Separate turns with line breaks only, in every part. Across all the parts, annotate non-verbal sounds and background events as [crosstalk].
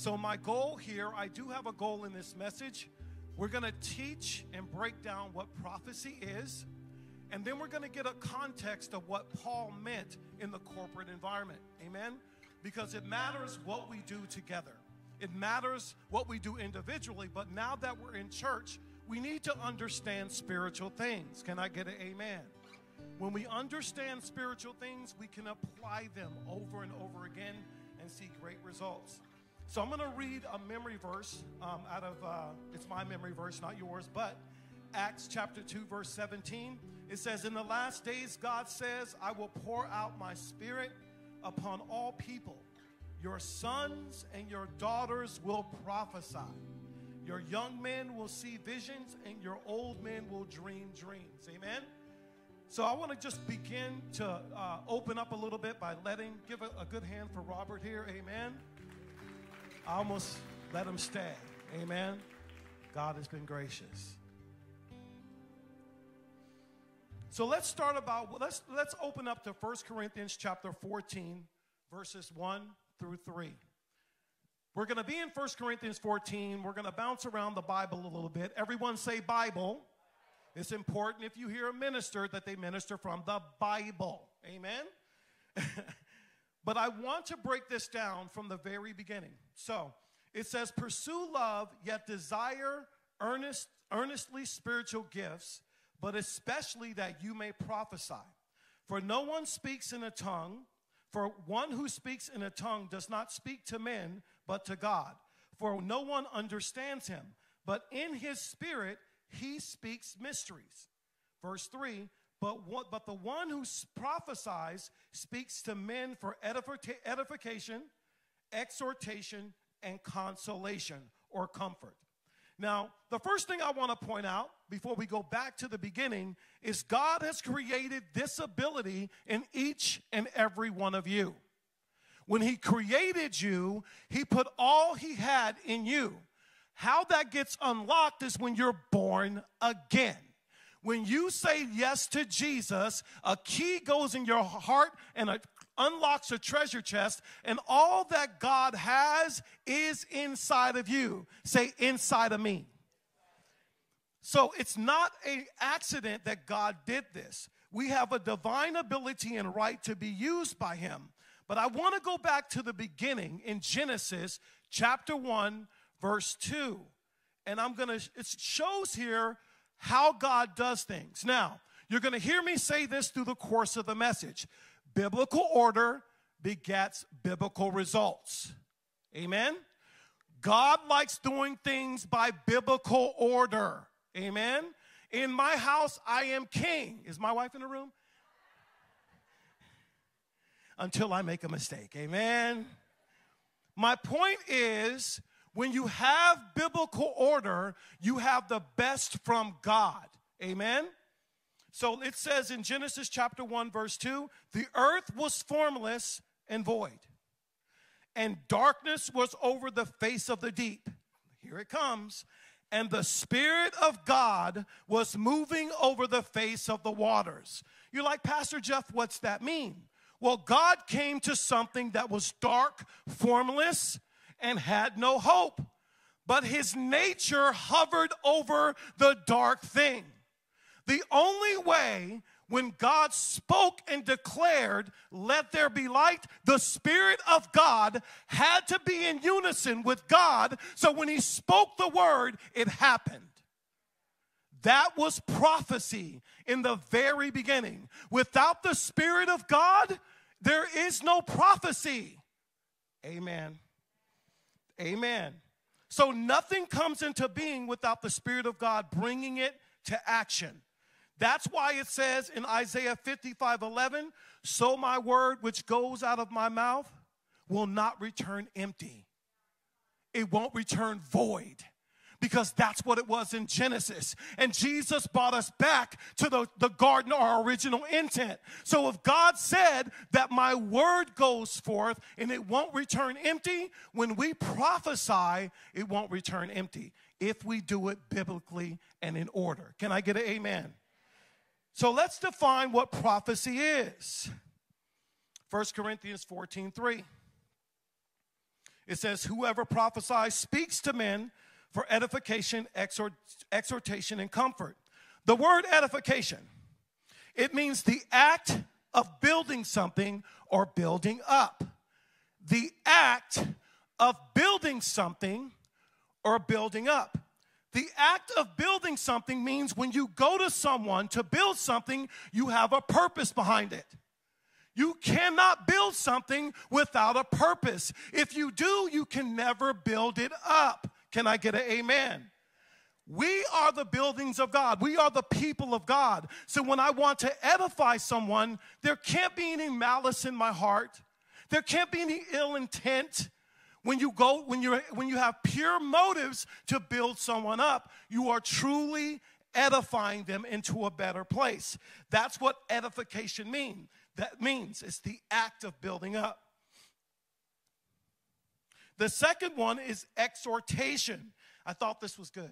So, my goal here, I do have a goal in this message. We're going to teach and break down what prophecy is, and then we're going to get a context of what Paul meant in the corporate environment. Amen? Because it matters what we do together, it matters what we do individually, but now that we're in church, we need to understand spiritual things. Can I get an amen? When we understand spiritual things, we can apply them over and over again and see great results. So I'm going to read a memory verse um, out of, uh, it's my memory verse, not yours, but Acts chapter 2, verse 17. It says, In the last days, God says, I will pour out my spirit upon all people. Your sons and your daughters will prophesy. Your young men will see visions, and your old men will dream dreams. Amen. So I want to just begin to uh, open up a little bit by letting, give a, a good hand for Robert here. Amen. I almost let him stay. Amen. God has been gracious. So let's start about let's let's open up to 1 Corinthians chapter 14 verses 1 through 3. We're going to be in 1 Corinthians 14. We're going to bounce around the Bible a little bit. Everyone say Bible. It's important if you hear a minister that they minister from the Bible. Amen. [laughs] but I want to break this down from the very beginning. So, it says pursue love yet desire earnest earnestly spiritual gifts but especially that you may prophesy. For no one speaks in a tongue, for one who speaks in a tongue does not speak to men, but to God. For no one understands him, but in his spirit he speaks mysteries. Verse 3 but, but the one who prophesies speaks to men for edification, exhortation, and consolation or comfort. Now, the first thing I want to point out before we go back to the beginning is God has created this ability in each and every one of you. When He created you, He put all He had in you. How that gets unlocked is when you're born again. When you say yes to Jesus, a key goes in your heart and a unlocks a treasure chest, and all that God has is inside of you. Say, inside of me. So it's not an accident that God did this. We have a divine ability and right to be used by Him. But I want to go back to the beginning in Genesis chapter 1, verse 2. And I'm going to, it shows here how God does things. Now, you're going to hear me say this through the course of the message. Biblical order begets biblical results. Amen? God likes doing things by biblical order. Amen? In my house, I am king. Is my wife in the room? Until I make a mistake. Amen? My point is when you have biblical order, you have the best from God. Amen? So it says in Genesis chapter 1, verse 2 the earth was formless and void, and darkness was over the face of the deep. Here it comes. And the Spirit of God was moving over the face of the waters. You're like, Pastor Jeff, what's that mean? Well, God came to something that was dark, formless, and had no hope. But his nature hovered over the dark thing. The only way when God spoke and declared, Let there be light, the Spirit of God had to be in unison with God. So when He spoke the word, it happened. That was prophecy in the very beginning. Without the Spirit of God, there is no prophecy. Amen. Amen. So nothing comes into being without the Spirit of God bringing it to action. That's why it says in Isaiah 55 11, so my word which goes out of my mouth will not return empty. It won't return void because that's what it was in Genesis. And Jesus brought us back to the, the garden, our original intent. So if God said that my word goes forth and it won't return empty, when we prophesy, it won't return empty if we do it biblically and in order. Can I get an amen? So let's define what prophecy is. 1 Corinthians 14 3. It says, Whoever prophesies speaks to men for edification, exhort, exhortation, and comfort. The word edification, it means the act of building something or building up. The act of building something or building up. The act of building something means when you go to someone to build something, you have a purpose behind it. You cannot build something without a purpose. If you do, you can never build it up. Can I get an amen? We are the buildings of God. We are the people of God. So when I want to edify someone, there can't be any malice in my heart. There can't be any ill intent. When you go, when you when you have pure motives to build someone up, you are truly edifying them into a better place. That's what edification means. That means it's the act of building up. The second one is exhortation. I thought this was good.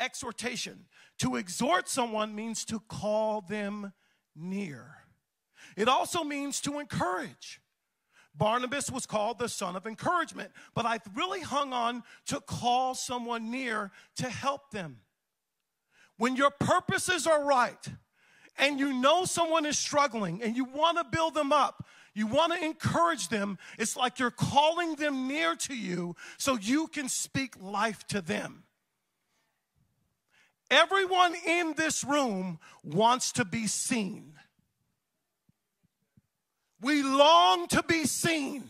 Exhortation. To exhort someone means to call them near. It also means to encourage. Barnabas was called the son of encouragement, but I really hung on to call someone near to help them. When your purposes are right and you know someone is struggling and you want to build them up, you want to encourage them, it's like you're calling them near to you so you can speak life to them. Everyone in this room wants to be seen. We long to be seen.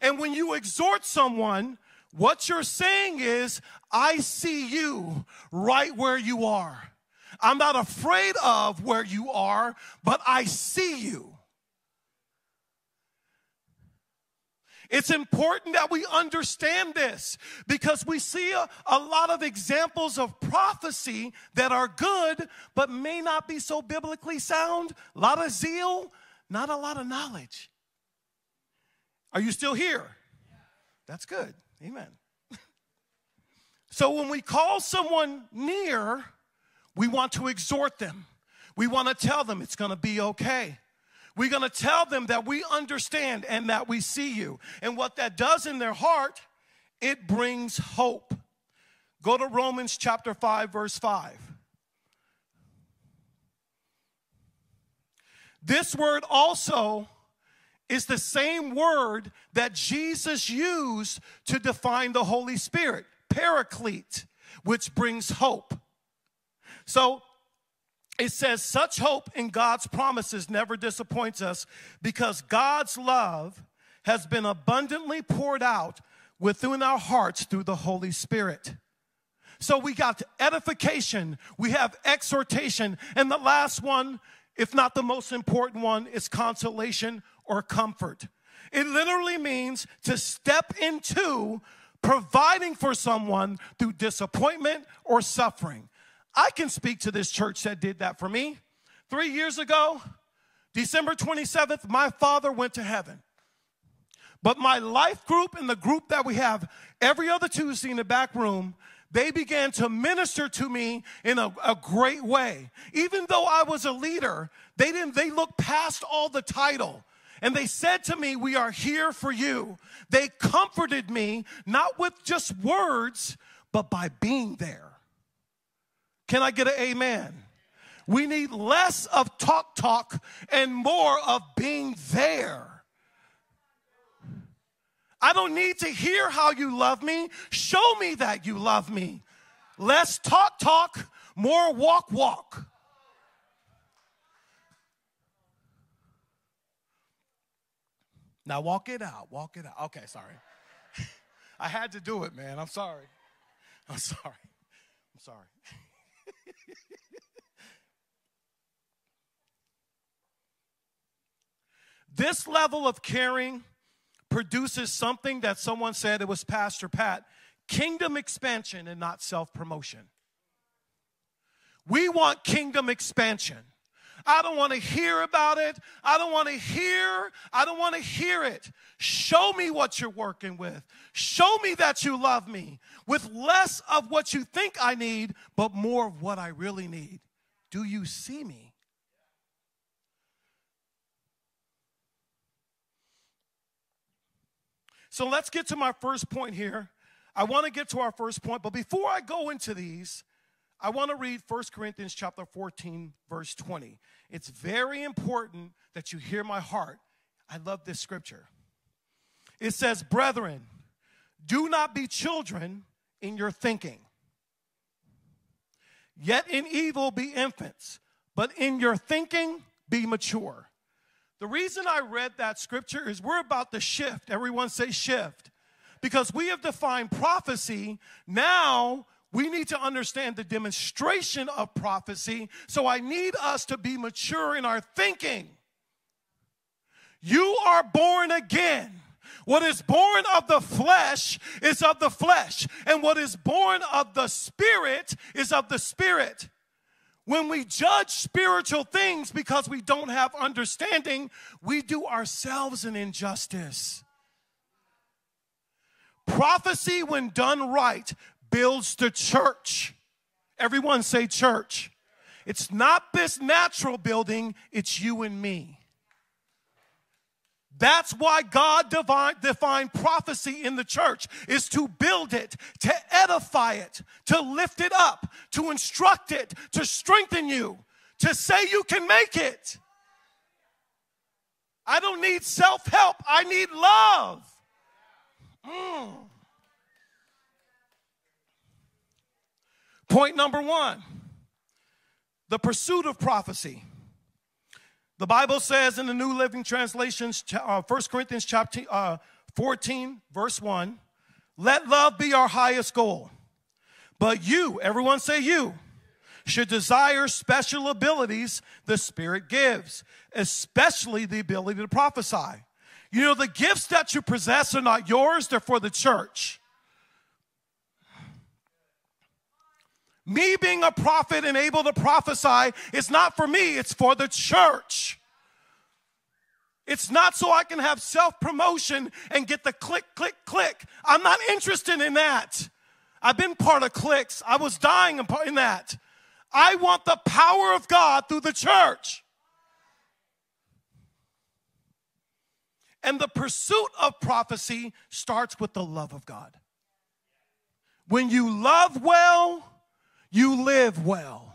And when you exhort someone, what you're saying is, I see you right where you are. I'm not afraid of where you are, but I see you. It's important that we understand this because we see a, a, lot of examples of prophecy that are good but may not be so biblically sound. A lot of zeal, not a lot of knowledge. Are you still here? That's good. Amen. [laughs] so when we call someone near, we want to exhort them. We want to tell them it's going to be okay. We're going to tell them that we understand and that we see you. And what that does in their heart, it brings hope. Go to Romans chapter 5, verse 5. This word also is the same word that Jesus used to define the Holy Spirit, paraclete, which brings hope. So it says, such hope in God's promises never disappoints us because God's love has been abundantly poured out within our hearts through the Holy Spirit. So we got edification, we have exhortation, and the last one, if not the most important one, is consolation or comfort. It literally means to step into providing for someone through disappointment or suffering. I can speak to this church that did that for me. Three years ago, December 27th, my father went to heaven. But my life group and the group that we have every other Tuesday in the back room, they began to minister to me in a, a, great way. Even though I was a leader, they didn't, they looked past all the title. And they said to me, We are here for you. They comforted me, not with just words, but by being there. Can I get an amen? We need less of talk talk and more of being there. I don't need to hear how you love me. Show me that you love me. Less talk talk, more walk walk. Now walk it out. Walk it out. Okay, sorry. [laughs] I had to do it, man. I'm sorry. I'm sorry. I'm sorry. This level of caring produces something that someone said, it was Pastor Pat kingdom expansion and not self promotion. We want kingdom expansion. I don't want to hear about it. I don't want to hear. I don't want to hear it. Show me what you're working with. Show me that you love me with less of what you think I need, but more of what I really need. Do you see me? So let's get to my first point here. I want to get to our first point, but before I go into these, I want to read 1 Corinthians chapter 14 verse 20. It's very important that you hear my heart. I love this scripture. It says, "Brethren, do not be children in your thinking. Yet in evil be infants, but in your thinking be mature." The reason I read that scripture is we're about to shift. Everyone say shift. Because we have defined prophecy. Now we need to understand the demonstration of prophecy. So I need us to be mature in our thinking. You are born again. What is born of the flesh is of the flesh, and what is born of the spirit is of the spirit. When we judge spiritual things because we don't have understanding, we do ourselves an injustice. Prophecy, when done right, builds the church. Everyone say church. It's not this natural building, it's you and me. That's why God divine, defined prophecy in the church is to build it, to edify it, to lift it up, to instruct it, to strengthen you, to say you can make it. I don't need self help, I need love. Mm. Point number one the pursuit of prophecy. The Bible says in the New Living Translations, uh, 1 Corinthians chapter uh, 14, verse 1, let love be our highest goal. But you, everyone say you, should desire special abilities the Spirit gives, especially the ability to prophesy. You know, the gifts that you possess are not yours, they're for the church. Me being a prophet and able to prophesy is not for me, it's for the church. It's not so I can have self promotion and get the click, click, click. I'm not interested in that. I've been part of clicks, I was dying in that. I want the power of God through the church. And the pursuit of prophecy starts with the love of God. When you love well, you live well.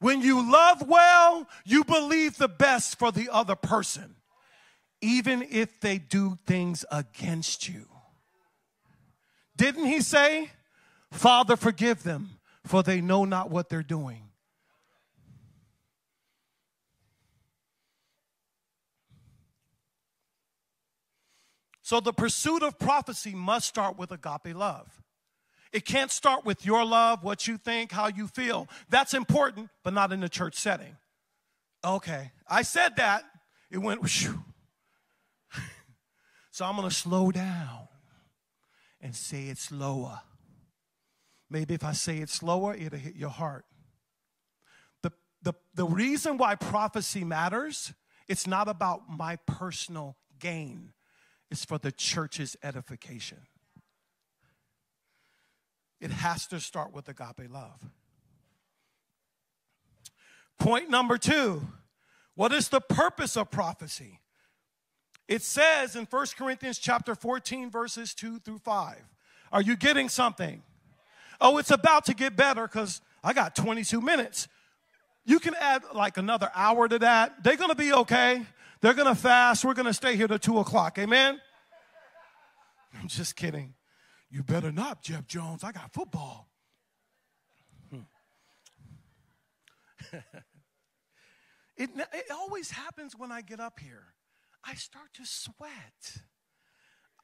When you love well, you believe the best for the other person, even if they do things against you. Didn't he say, Father, forgive them, for they know not what they're doing? So the pursuit of prophecy must start with agape love. It can't start with your love, what you think, how you feel. That's important, but not in the church setting. Okay, I said that. It went, whew. [laughs] so I'm gonna slow down and say it slower. Maybe if I say it slower, it'll hit your heart. The, the, the reason why prophecy matters, it's not about my personal gain, it's for the church's edification. It has to start with agape love. Point number two what is the purpose of prophecy? It says in 1 Corinthians chapter 14, verses 2 through 5. Are you getting something? Oh, it's about to get better because I got 22 minutes. You can add like another hour to that. They're going to be okay. They're going to fast. We're going to stay here till 2 o'clock. Amen? I'm just kidding. You better not, Jeff Jones. I got football. Hmm. [laughs] it, it always happens when I get up here. I start to sweat.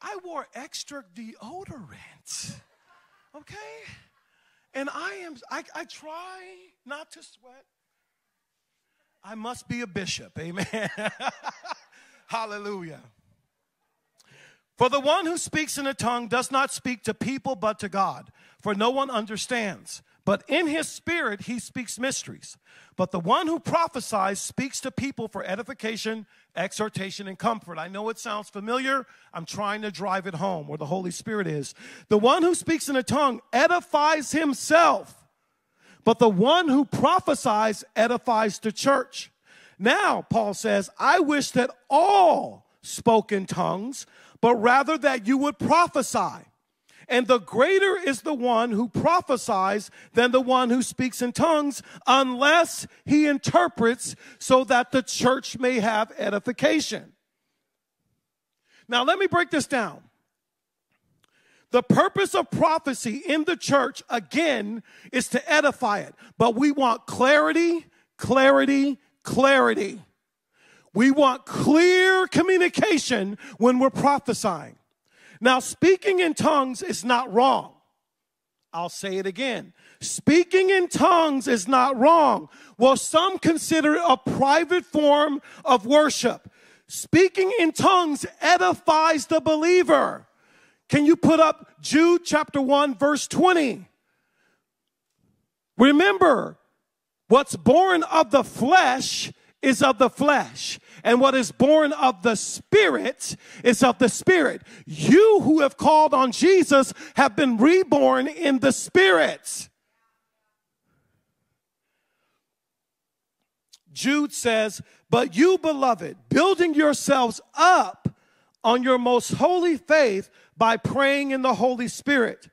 I wore extra deodorant. Okay? And I am, I, I try not to sweat. I must be a bishop. Amen. [laughs] Hallelujah. For the one who speaks in a tongue does not speak to people but to God, for no one understands. But in his spirit he speaks mysteries. But the one who prophesies speaks to people for edification, exhortation, and comfort. I know it sounds familiar. I'm trying to drive it home where the Holy Spirit is. The one who speaks in a tongue edifies himself, but the one who prophesies edifies the church. Now, Paul says, I wish that all spoke in tongues, but rather that you would prophesy. And the greater is the one who prophesies than the one who speaks in tongues, unless he interprets so that the church may have edification. Now, let me break this down. The purpose of prophecy in the church, again, is to edify it. But we want clarity, clarity, clarity. We want clear communication when we're prophesying. Now, speaking in tongues is not wrong. I'll say it again. Speaking in tongues is not wrong. Well, some consider it a private form of worship. Speaking in tongues edifies the believer. Can you put up Jude chapter 1, verse 20? Remember, what's born of the flesh is of the flesh, and what is born of the Spirit is of the Spirit. You who have called on Jesus have been reborn in the Spirit. Jude says, But you, beloved, building yourselves up on your most holy faith by praying in the Holy Spirit.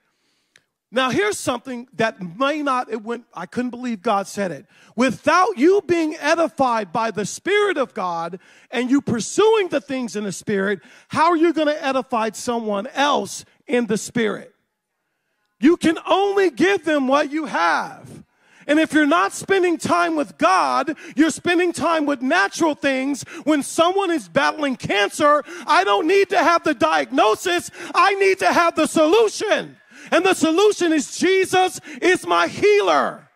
Now, here's something that may not, it went, I couldn't believe God said it. Without you being edified by the Spirit of God and you pursuing the things in the Spirit, how are you going to edify someone else in the Spirit? You can only give them what you have. And if you're not spending time with God, you're spending time with natural things. When someone is battling cancer, I don't need to have the diagnosis. I need to have the solution. And the solution is Jesus is my healer.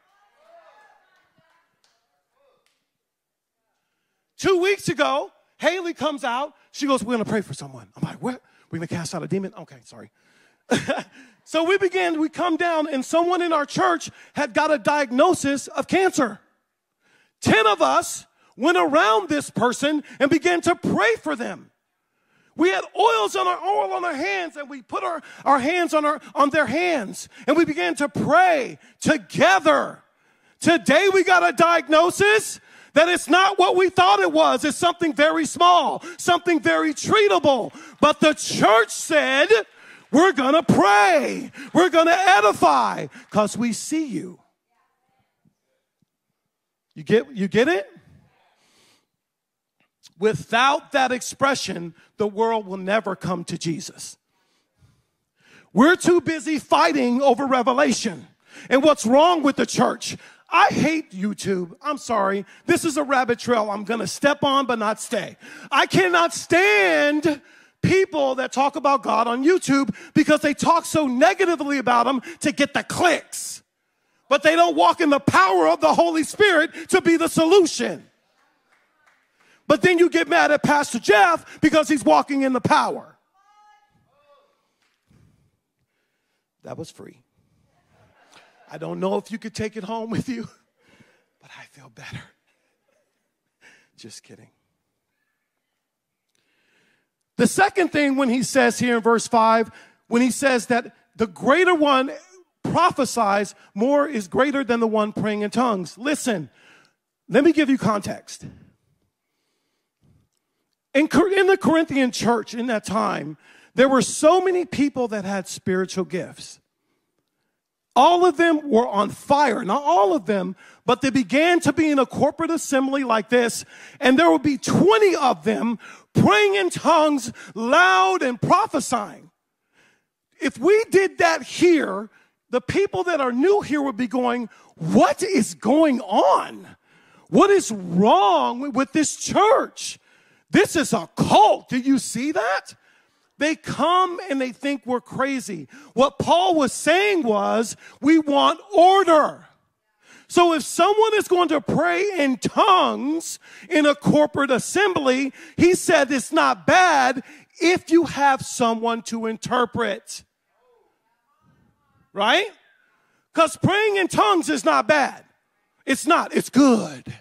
Two weeks ago, Haley comes out. She goes, We're going to pray for someone. I'm like, What? We're going to cast out a demon? Okay, sorry. [laughs] so we began, we come down, and someone in our church had got a diagnosis of cancer. Ten of us went around this person and began to pray for them. We had oils on our oil on our hands, and we put our, our hands on our on their hands, and we began to pray together. Today we got a diagnosis that it's not what we thought it was. It's something very small, something very treatable. But the church said, we're gonna pray, we're gonna edify, because we see you. You get you get it? Without that expression, the world will never come to Jesus. We're too busy fighting over revelation. And what's wrong with the church? I hate YouTube. I'm sorry. This is a rabbit trail I'm going to step on but not stay. I cannot stand people that talk about God on YouTube because they talk so negatively about him to get the clicks. But they don't walk in the power of the Holy Spirit to be the solution. But then you get mad at Pastor Jeff because he's walking in the power. That was free. I don't know if you could take it home with you, but I feel better. Just kidding. The second thing, when he says here in verse 5, when he says that the greater one prophesies, more is greater than the one praying in tongues. Listen, let me give you context. In, in the Corinthian church in that time, there were so many people that had spiritual gifts. All of them were on fire. Not all of them, but they began to be in a corporate assembly like this, and there would be 20 of them praying in tongues, loud and prophesying. If we did that here, the people that are new here would be going, What is going on? What is wrong with this church? This is a cult. Do you see that? They come and they think we're crazy. What Paul was saying was, we want order. So if someone is going to pray in tongues in a corporate assembly, he said it's not bad if you have someone to interpret. Right? Because praying in tongues is not bad. It's not, it's good.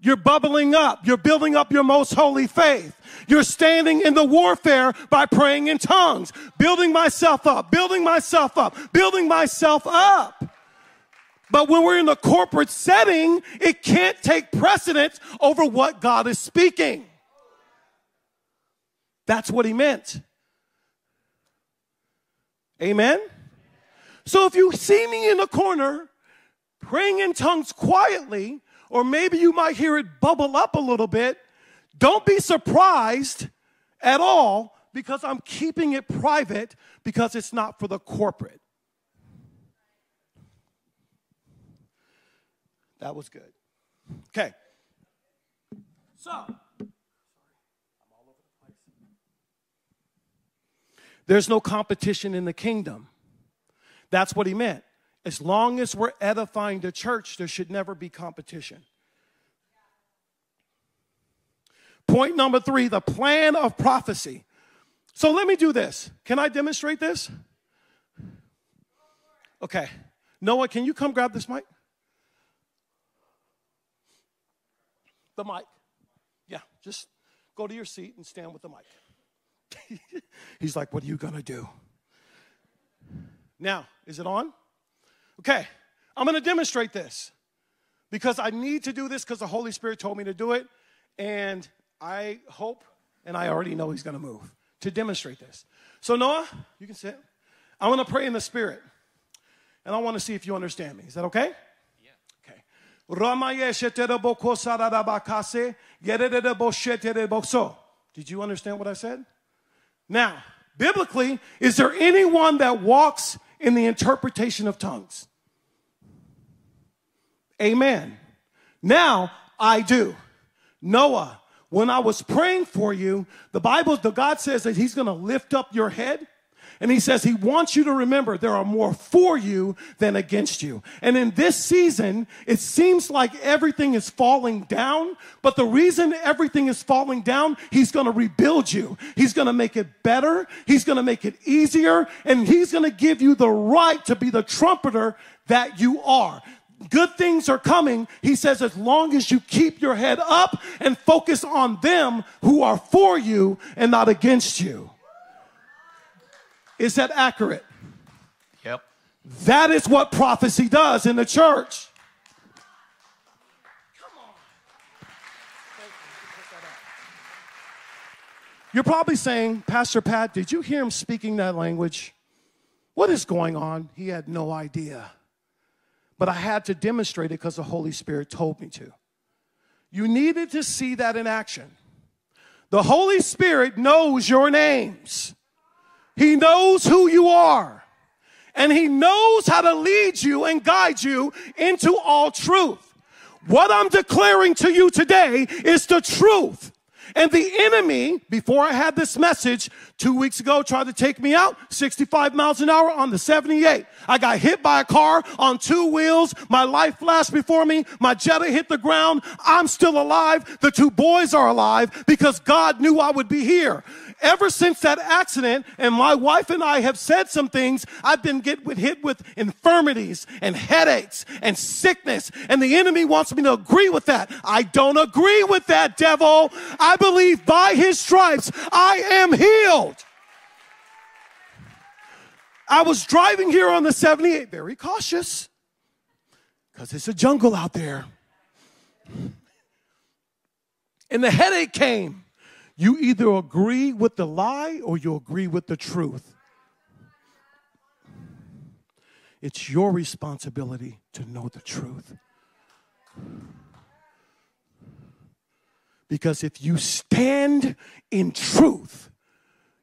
You're bubbling up. You're building up your most holy faith. You're standing in the warfare by praying in tongues, building myself up, building myself up, building myself up. But when we're in the corporate setting, it can't take precedence over what God is speaking. That's what he meant. Amen? So if you see me in a corner praying in tongues quietly, or maybe you might hear it bubble up a little bit, don't be surprised at all because I'm keeping it private because it's not for the corporate. That was good. Okay. So, there's no competition in the kingdom. That's what he meant. As long as we're edifying the church, there should never be competition. Point number three the plan of prophecy. So let me do this. Can I demonstrate this? Okay. Noah, can you come grab this mic? The mic. Yeah, just go to your seat and stand with the mic. [laughs] He's like, What are you going to do? Now, is it on? Okay, I'm going to demonstrate this because I need to do this because the Holy Spirit told me to do it. And I hope, and I already know He's going to move to demonstrate this. So, Noah, you can sit. I'm to pray in the Spirit. And I want to see if you understand me. Is that okay? Yeah. Okay. Did you understand what I said? Now, biblically, is there anyone that walks in the interpretation of tongues? Amen. Now, I do. Noah, when I was praying for you, the Bible, the God says that He's going to lift up your head. And he says he wants you to remember there are more for you than against you. And in this season, it seems like everything is falling down, but the reason everything is falling down, he's going to rebuild you. He's going to make it better. He's going to make it easier. And he's going to give you the right to be the trumpeter that you are good things are coming. He says, as long as you keep your head up and focus on them who are for you and not against you. Is that accurate?
Yep.
That is what prophecy does in the church. You're probably saying, Pastor Pat, did you hear him speaking that language? What is going on? He had no idea but I had to demonstrate it because the Holy Spirit told me to. You needed to see that in action. The Holy Spirit knows your names, He knows who you are, and He knows how to lead you and guide you into all truth. What I'm declaring to you today is the truth. And the enemy, before I had this message two weeks ago, tried to take me out 65 miles an hour on the 78. I got hit by a car on two wheels. My life flashed before me. My Jetta hit the ground. I'm still alive. The two boys are alive because God knew I would be here ever since that accident, and my wife and I have said some things, I've been get hit with infirmities and headaches and sickness, and the enemy wants me to agree with that. I don't agree with that, devil. I believe by his stripes I am healed. I was driving here on the 78, very cautious, because it's a jungle out there. And the headache came. You either agree with the lie or you agree with the truth. It's your responsibility to know the truth. Because if you stand in truth,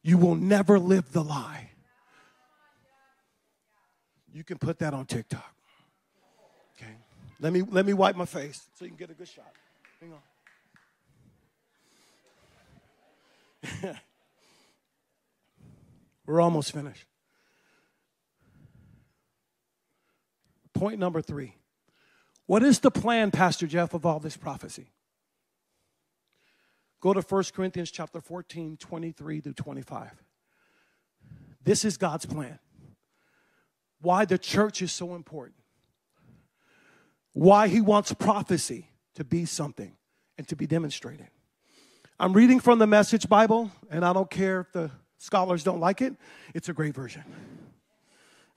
you will never live the lie. You can put that on TikTok. Okay. Let me let me wipe my face so you can get a good shot. Hang on. [laughs] We're almost finished. Point number three. What is the plan, Pastor Jeff, of all this prophecy? Go to 1 Corinthians chapter 14, 23 to 25. This is God's plan. Why the church is so important. Why he wants prophecy to be something and to be demonstrated. I'm reading from the Message Bible, and I don't care if the scholars don't like it, it's a great version.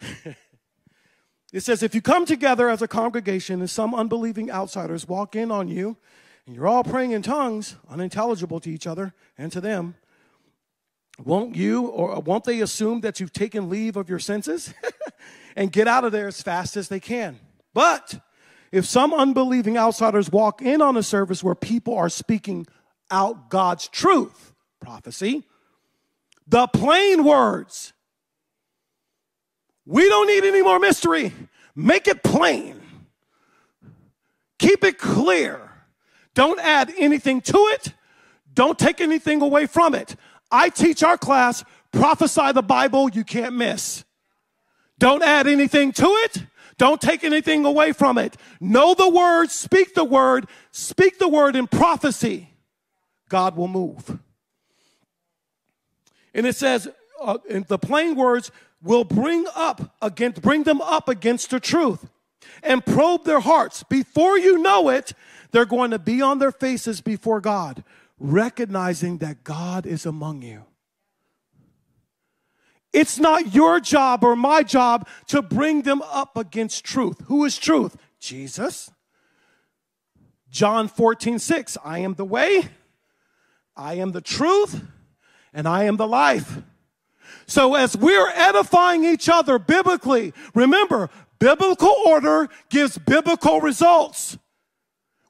[laughs] it says, If you come together as a congregation and some unbelieving outsiders walk in on you, and you're all praying in tongues, unintelligible to each other and to them, won't you or uh, won't they assume that you've taken leave of your senses [laughs] and get out of there as fast as they can? But if some unbelieving outsiders walk in on a service where people are speaking out God's truth, prophecy, the plain words, we don't need any more mystery. Make it plain. Keep it clear. Don't add anything to it. Don't take anything away from it. I teach our class, prophesy the Bible you can't miss. Don't add anything to it. Don't take anything away from it. Know the word, speak the word, speak the word in prophecy. God will move. And it says, uh, in the plain words, will bring up against, bring them up against the truth and probe their hearts. Before you know it, they're going to be on their faces before God, recognizing that God is among you. It's not your job or my job to bring them up against truth. Who is truth? Jesus. John 14, 6. I am the way, I am the truth, and I am the life. So as we're edifying each other biblically, remember, biblical order gives biblical results.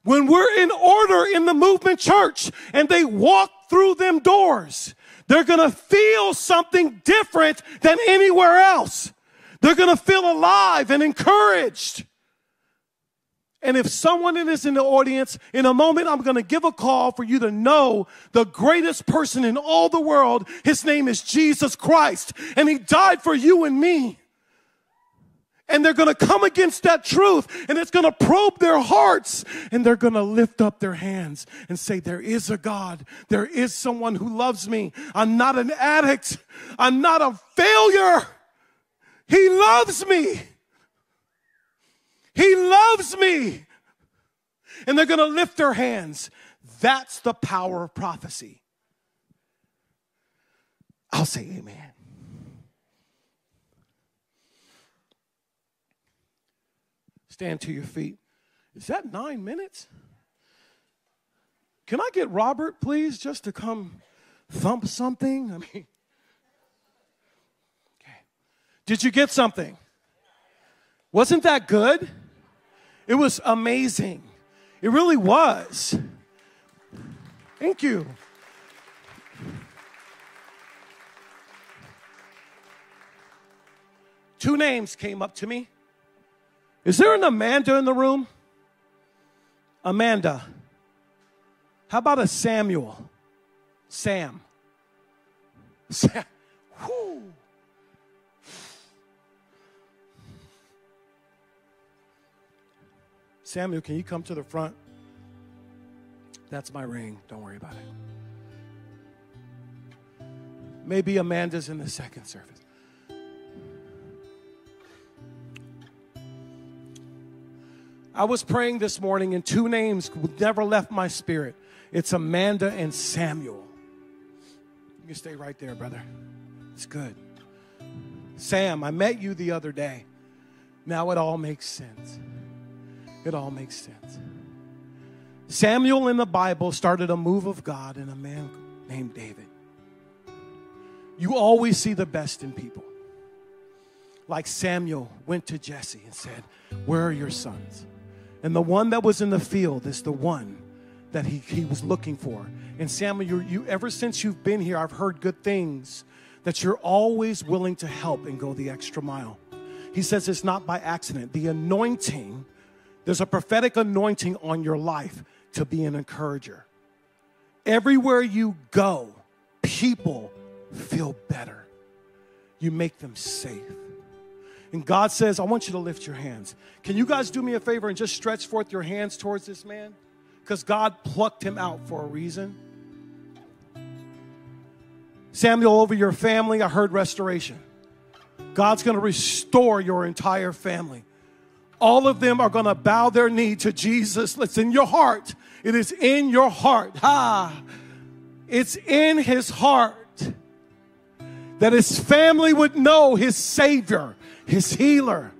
When we're in order in the movement church and they walk through them doors, they're going to feel something different than anywhere else. They're going to feel alive and encouraged. And if someone is in the audience, in a moment, I'm going to give a call for you to know the greatest person in all the world. His name is Jesus Christ, and He died for you and me and they're going to come against that truth and it's going to probe their hearts and they're going to lift up their hands and say, There is a God. There is someone who loves me. I'm not an addict. I'm not a failure. He loves me. He loves me. And they're going to lift their hands. That's the power of prophecy. I'll say amen. stand to your feet. Is that nine minutes? Can I get Robert, please, just to come thump something? I mean, okay. Did you get something? Wasn't that good? It was amazing. It really was. Thank you. Two names came up to me. Is there an Amanda in the room? Amanda. How about a Samuel? Sam. [laughs] Sam. Samuel, can you come to the front? That's my ring. Don't worry about it. Maybe Amanda's in the second service. I was praying this morning, and two names never left my spirit. It's Amanda and Samuel. You can stay right there, brother. It's good. Sam, I met you the other day. Now it all makes sense. It all makes sense. Samuel in the Bible started a move of God in a man named David. You always see the best in people. Like Samuel went to Jesse and said, Where are your sons? And the one that was in the field is the one that he, he was looking for. And Samuel, you, you ever since you've been here, I've heard good things that you're always willing to help and go the extra mile. He says it's not by accident. The anointing, there's a prophetic anointing on your life to be an encourager. Everywhere you go, people feel better. You make them safe. And God says, I want you to lift your hands. Can you guys do me a favor and just stretch forth your hands towards this man? Because God plucked him out for a reason. Samuel, over your family, I heard restoration. God's going to restore your entire family. All of them are going to bow their knee to Jesus. It's in your heart. It is in your heart. Ha! It's in his heart that his family would know his Savior his healer.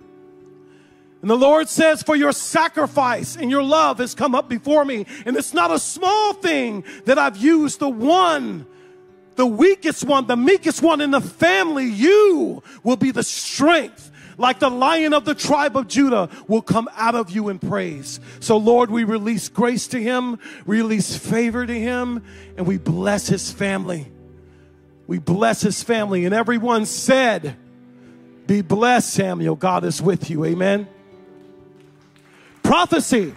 And the Lord says, For your sacrifice and your love has come up before me. And it's not a small thing that I've used the one, the weakest one, the meekest one in the family, you will be the strength. Like the lion of the tribe of Judah will come out of you in praise. So, Lord, we release grace to him, release favor to him, and we bless his family. We bless his family. And everyone said, Be blessed, Samuel. God is with you. Amen. Prophecy.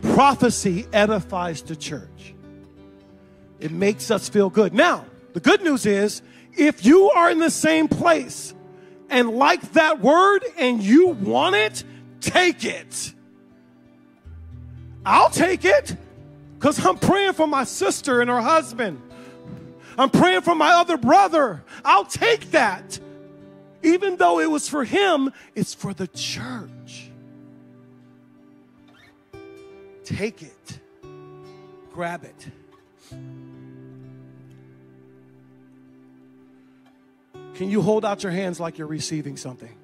Prophecy edifies the church. It makes us feel good. Now, the good news is if you are in the same place and like that word and you want it, take it. I'll take it because I'm praying for my sister and her husband. I'm praying for my other brother. I'll take that. Even though it was for him, it's for the church. Take it, grab it. Can you hold out your hands like you're receiving something?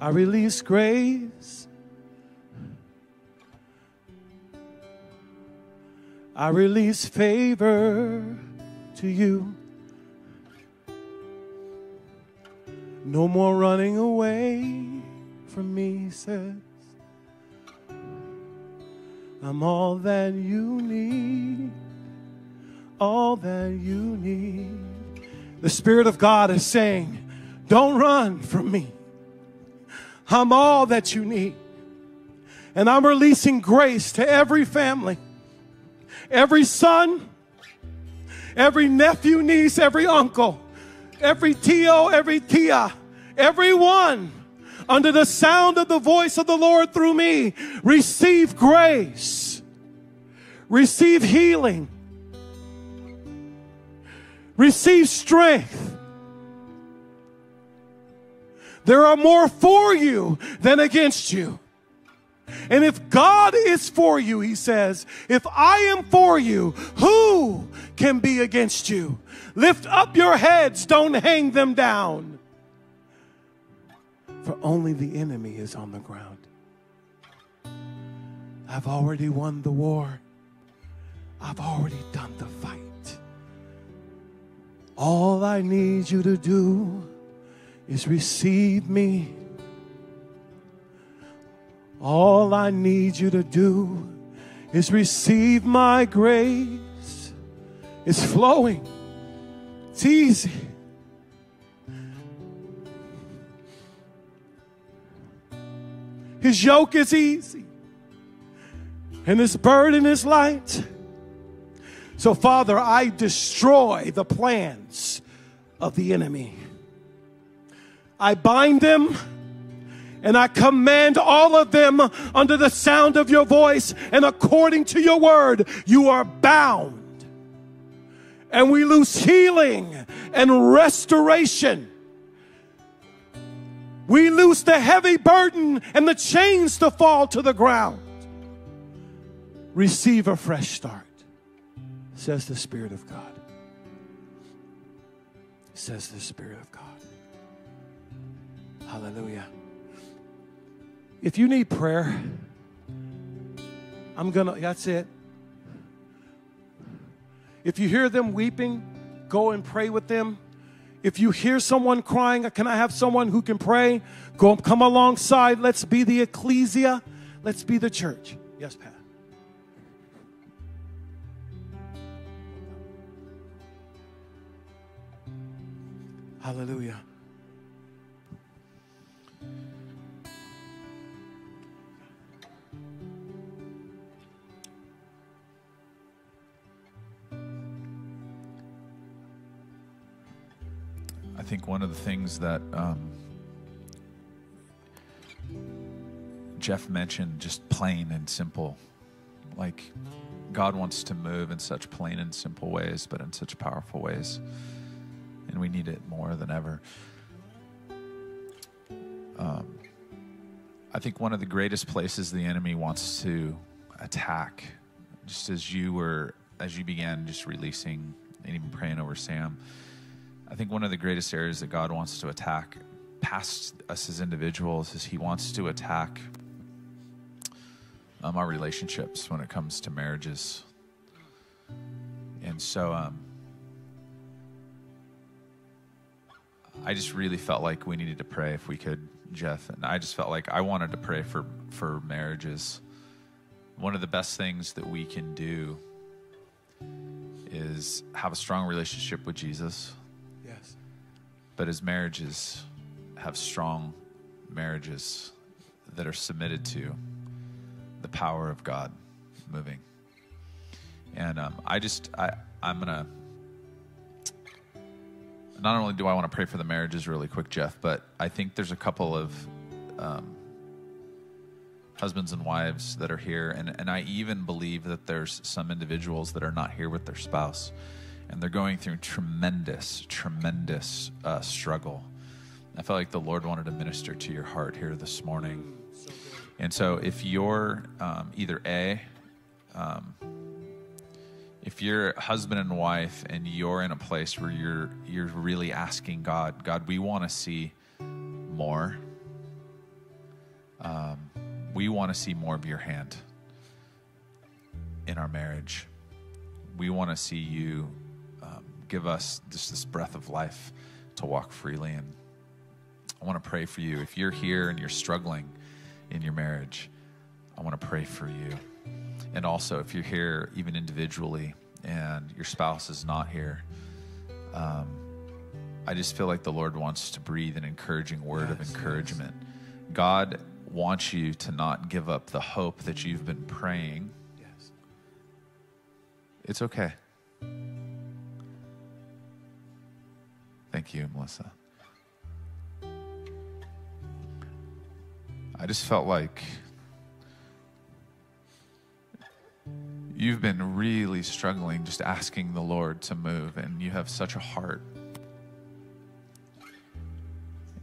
I release grace. I release favor to you. No more running away from me, says. I'm all that you need, all that you need. The Spirit of God is saying, Don't run from me. I'm all that you need. And I'm releasing grace to every family, every son, every nephew, niece, every uncle, every tio, every tia, everyone under the sound of the voice of the Lord through me. Receive grace, receive healing, receive strength. There are more for you than against you. And if God is for you, he says, if I am for you, who can be against you? Lift up your heads, don't hang them down. For only the enemy is on the ground. I've already won the war. I've already done the fight. All I need you to do is receive me. All I need you to do is receive my grace. It's flowing. It's easy. His yoke is easy, and his burden is light. So, Father, I destroy the plans of the enemy. I bind them and I command all of them under the sound of your voice and according to your word, you are bound. And we lose healing and restoration. We lose the heavy burden and the chains to fall to the ground. Receive a fresh start, says the Spirit of God. Says the Spirit of God. Hallelujah. If you need prayer, I'm gonna, that's it. If you hear them weeping, go and pray with them. If you hear someone crying, can I have someone who can pray? Go come alongside. Let's be the ecclesia. Let's be the church. Yes, Pat. Hallelujah.
I think one of the things that um, Jeff mentioned, just plain and simple, like God wants to move in such plain and simple ways, but in such powerful ways. And we need it more than ever. Um, I think one of the greatest places the enemy wants to attack, just as you were, as you began just releasing and even praying over Sam, I think one of the greatest areas that God wants to attack past us as individuals is he wants to attack um, our relationships when it comes to marriages. And so um, I just really felt like we needed to pray if we could, Jeff. And I just felt like I wanted to pray for, for marriages. One of the best things that we can do is have a strong relationship with Jesus. But as marriages have strong marriages that are submitted to the power of God moving. And um, I just, I, I'm going to, not only do I want to pray for the marriages really quick, Jeff, but I think there's a couple of um, husbands and wives that are here. And, and I even believe that there's some individuals that are not here with their spouse. And they're going through tremendous, tremendous uh, struggle. I felt like the Lord wanted to minister to your heart here this morning. And so, if you're um, either A, um, if you're husband and wife and you're in a place where you're you're really asking God, God, we want to see more. Um, we want to see more of your hand in our marriage. We want to see you give us just this breath of life to walk freely. And I want to pray for you. If you're here and you're struggling in your marriage, I want to pray for you. And also, if you're here, even individually, and your spouse is not here, um, I just feel like the Lord wants to breathe an encouraging word
Yes,
of encouragement. God wants you to not give up the hope that you've been praying.
Yes.
It's okay. Thank you, Melissa. I just felt like you've been really struggling just asking the Lord to move, and you have such a heart.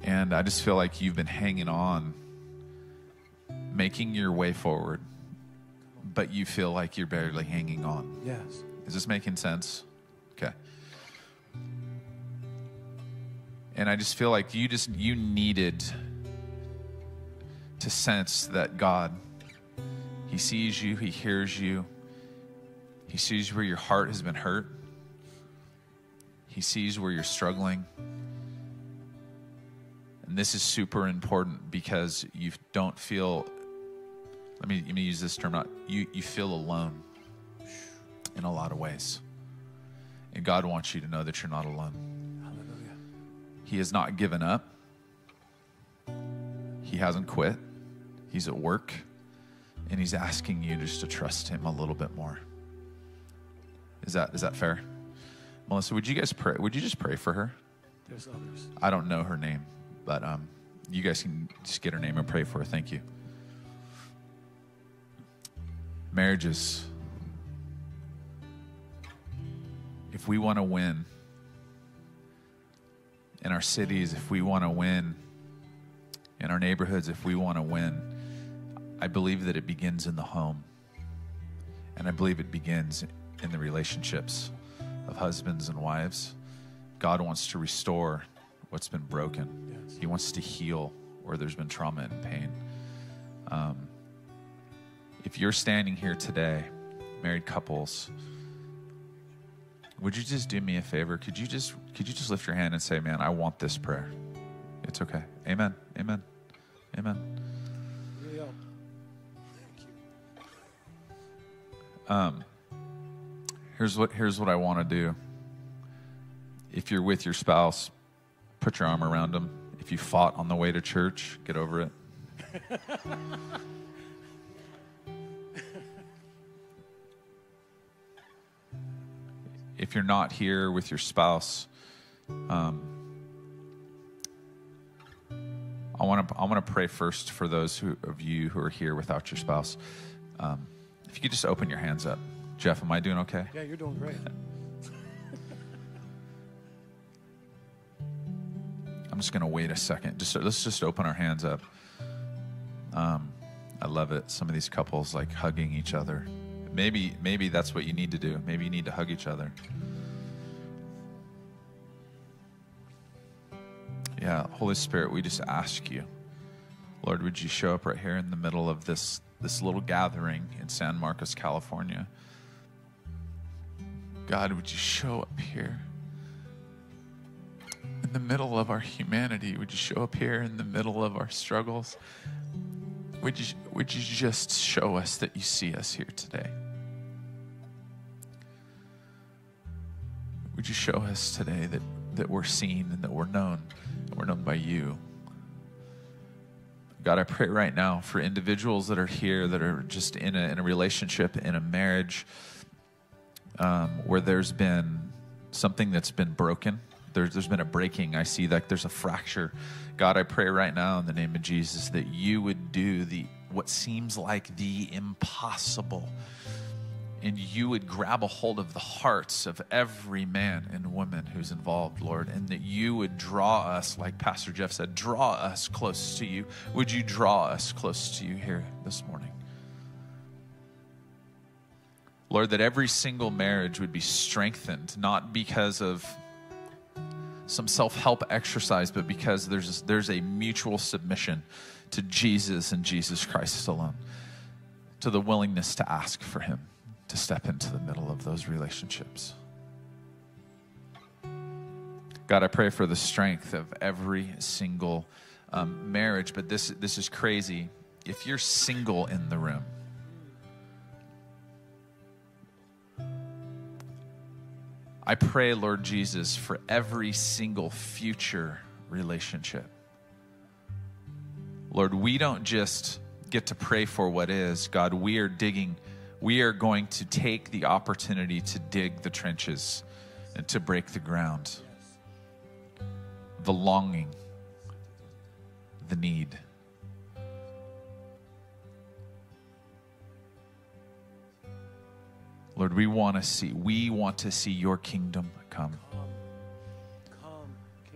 And I just feel like you've been hanging on, making your way forward, but you feel like you're barely hanging on.
Yes.
Is this making sense? And I just feel like you just you needed to sense that God he sees you, he hears you. He sees where your heart has been hurt. He sees where you're struggling. And this is super important because you don't feel let me let me use this term not you you feel alone in a lot of ways. And God wants you to know that you're not alone. He has not given up. He hasn't quit. He's at work. And he's asking you just to trust him a little bit more. Is that is that fair? Melissa, would you guys pray? Would you just pray for her?
There's others.
I don't know her name, but um, you guys can just get her name and pray for her. Thank you. Marriages. If we want to win in our cities, if we want to win in our neighborhoods, if we want to win, I believe that it begins in the home. And I believe it begins in the relationships of husbands and wives. God wants to restore what's been broken.
Yes.
He wants to heal where there's been trauma and pain. Um, if you're standing here today, married couples, would you just do me a favor? Could you just could you just lift your hand and say, "Man, I want this prayer." It's okay. Amen. Amen. Amen.
Yeah. Thank you.
Um, here's what here's what I want to do. If you're with your spouse, put your arm around them. If you fought on the way to church, get over it. [laughs] if you're not here with your spouse, um, I want to I want to pray first for those who, of you who are here without your spouse. Um, if you could just open your hands up, Jeff, am I doing okay?
Yeah, you're doing great. [laughs]
I'm just going to wait a second. Just let's just open our hands up. Um, I love it. Some of these couples like hugging each other. Maybe maybe that's what you need to do. Maybe you need to hug each other. Yeah, Holy Spirit, we just ask you, Lord, would you show up right here in the middle of this this little gathering in San Marcos, California? God, would you show up here in the middle of our humanity? Would you show up here in the middle of our struggles? Would you, would you just show us that you see us here today? Would you show us today that, that we're seen and that we're known? And we're known by you. God, I pray right now for individuals that are here that are just in a, in a relationship, in a marriage, um, where there's been something that's been broken. There's, there's been a breaking. I see that there's a fracture. God, I pray right now in the name of Jesus that you would do the what seems like the impossible and you would grab a hold of the hearts of every man and woman who's involved, Lord, and that you would draw us, like Pastor Jeff said, draw us close to you. Would you draw us close to you here this morning? Lord, that every single marriage would be strengthened, not because of some self help exercise, but because there's, there's a mutual submission to Jesus and Jesus Christ alone, to the willingness to ask for Him to step into the middle of those relationships. God, I pray for the strength of every single um, marriage, but this, this is crazy. If you're single in the room, I pray, Lord Jesus, for every single future relationship. Lord, we don't just get to pray for what is. God, we are digging we are going to take the opportunity to dig the trenches and to break the ground. The longing, the need. Lord, we want to see, we want to see your kingdom come.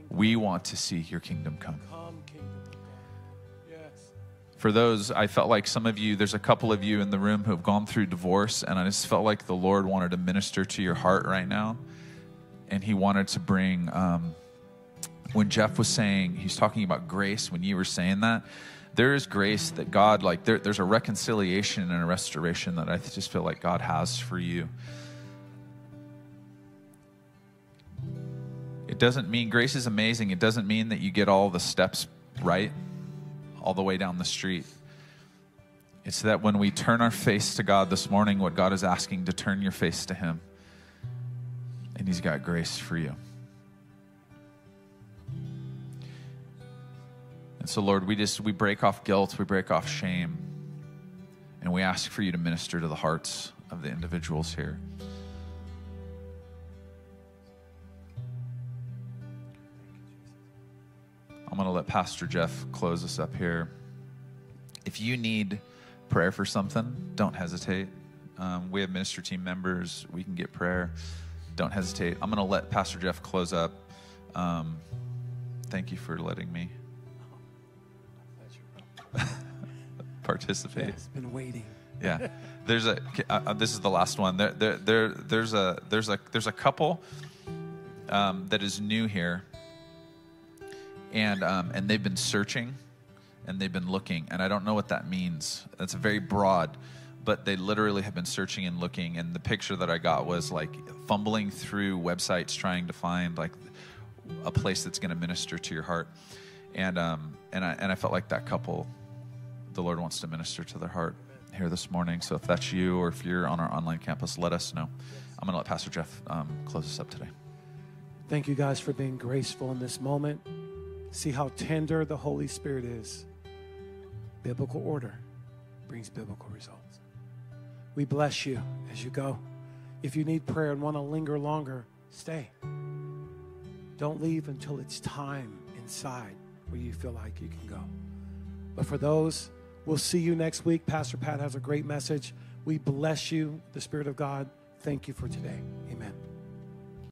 We want to see your kingdom come for those, I felt like some of you, there's a couple of you in the room who have gone through divorce, and I just felt like the Lord wanted to minister to your heart right now. And He wanted to bring, um, when Jeff was saying, he's talking about grace, when you were saying that, there is grace that God, like, there, there's a reconciliation and a restoration that I just feel like God has for you. It doesn't mean grace is amazing. It doesn't mean that you get all the steps right all the way down the street. It's that when we turn our face to God this morning, what God is asking to turn your face to Him, and He's got grace for you. And so, Lord, we just we break off guilt, we break off shame, and we ask for you to minister to the hearts of the individuals here. I'm going to let Pastor Jeff close us up here. If you need prayer for something, don't hesitate. Um, we have minister team members. We can get prayer. Don't hesitate. I'm going to let Pastor Jeff close up. Um, thank you for letting me [laughs] participate.
It's been waiting.
Yeah, [laughs] there's a. Uh, uh, this is the last one. There, there, there, there's a, there's a, there's a couple um, that is new here and um, and they've been searching and they've been looking and i don't know what that means that's very broad but they literally have been searching and looking and the picture that i got was like fumbling through websites trying to find like a place that's going to minister to your heart and um and i and i felt like that couple the lord wants to minister to their heart here this morning so if that's you or if you're on our online campus let us know i'm going to let pastor jeff um, close us up today
thank you guys for being graceful in this moment See how tender the Holy Spirit is. Biblical order brings biblical results. We bless you as you go. If you need prayer and want to linger longer, stay. Don't leave until it's time inside where you feel like you can go. But for those, we'll see you next week. Pastor Pat has a great message. We bless you, the Spirit of God. Thank you for today. Amen.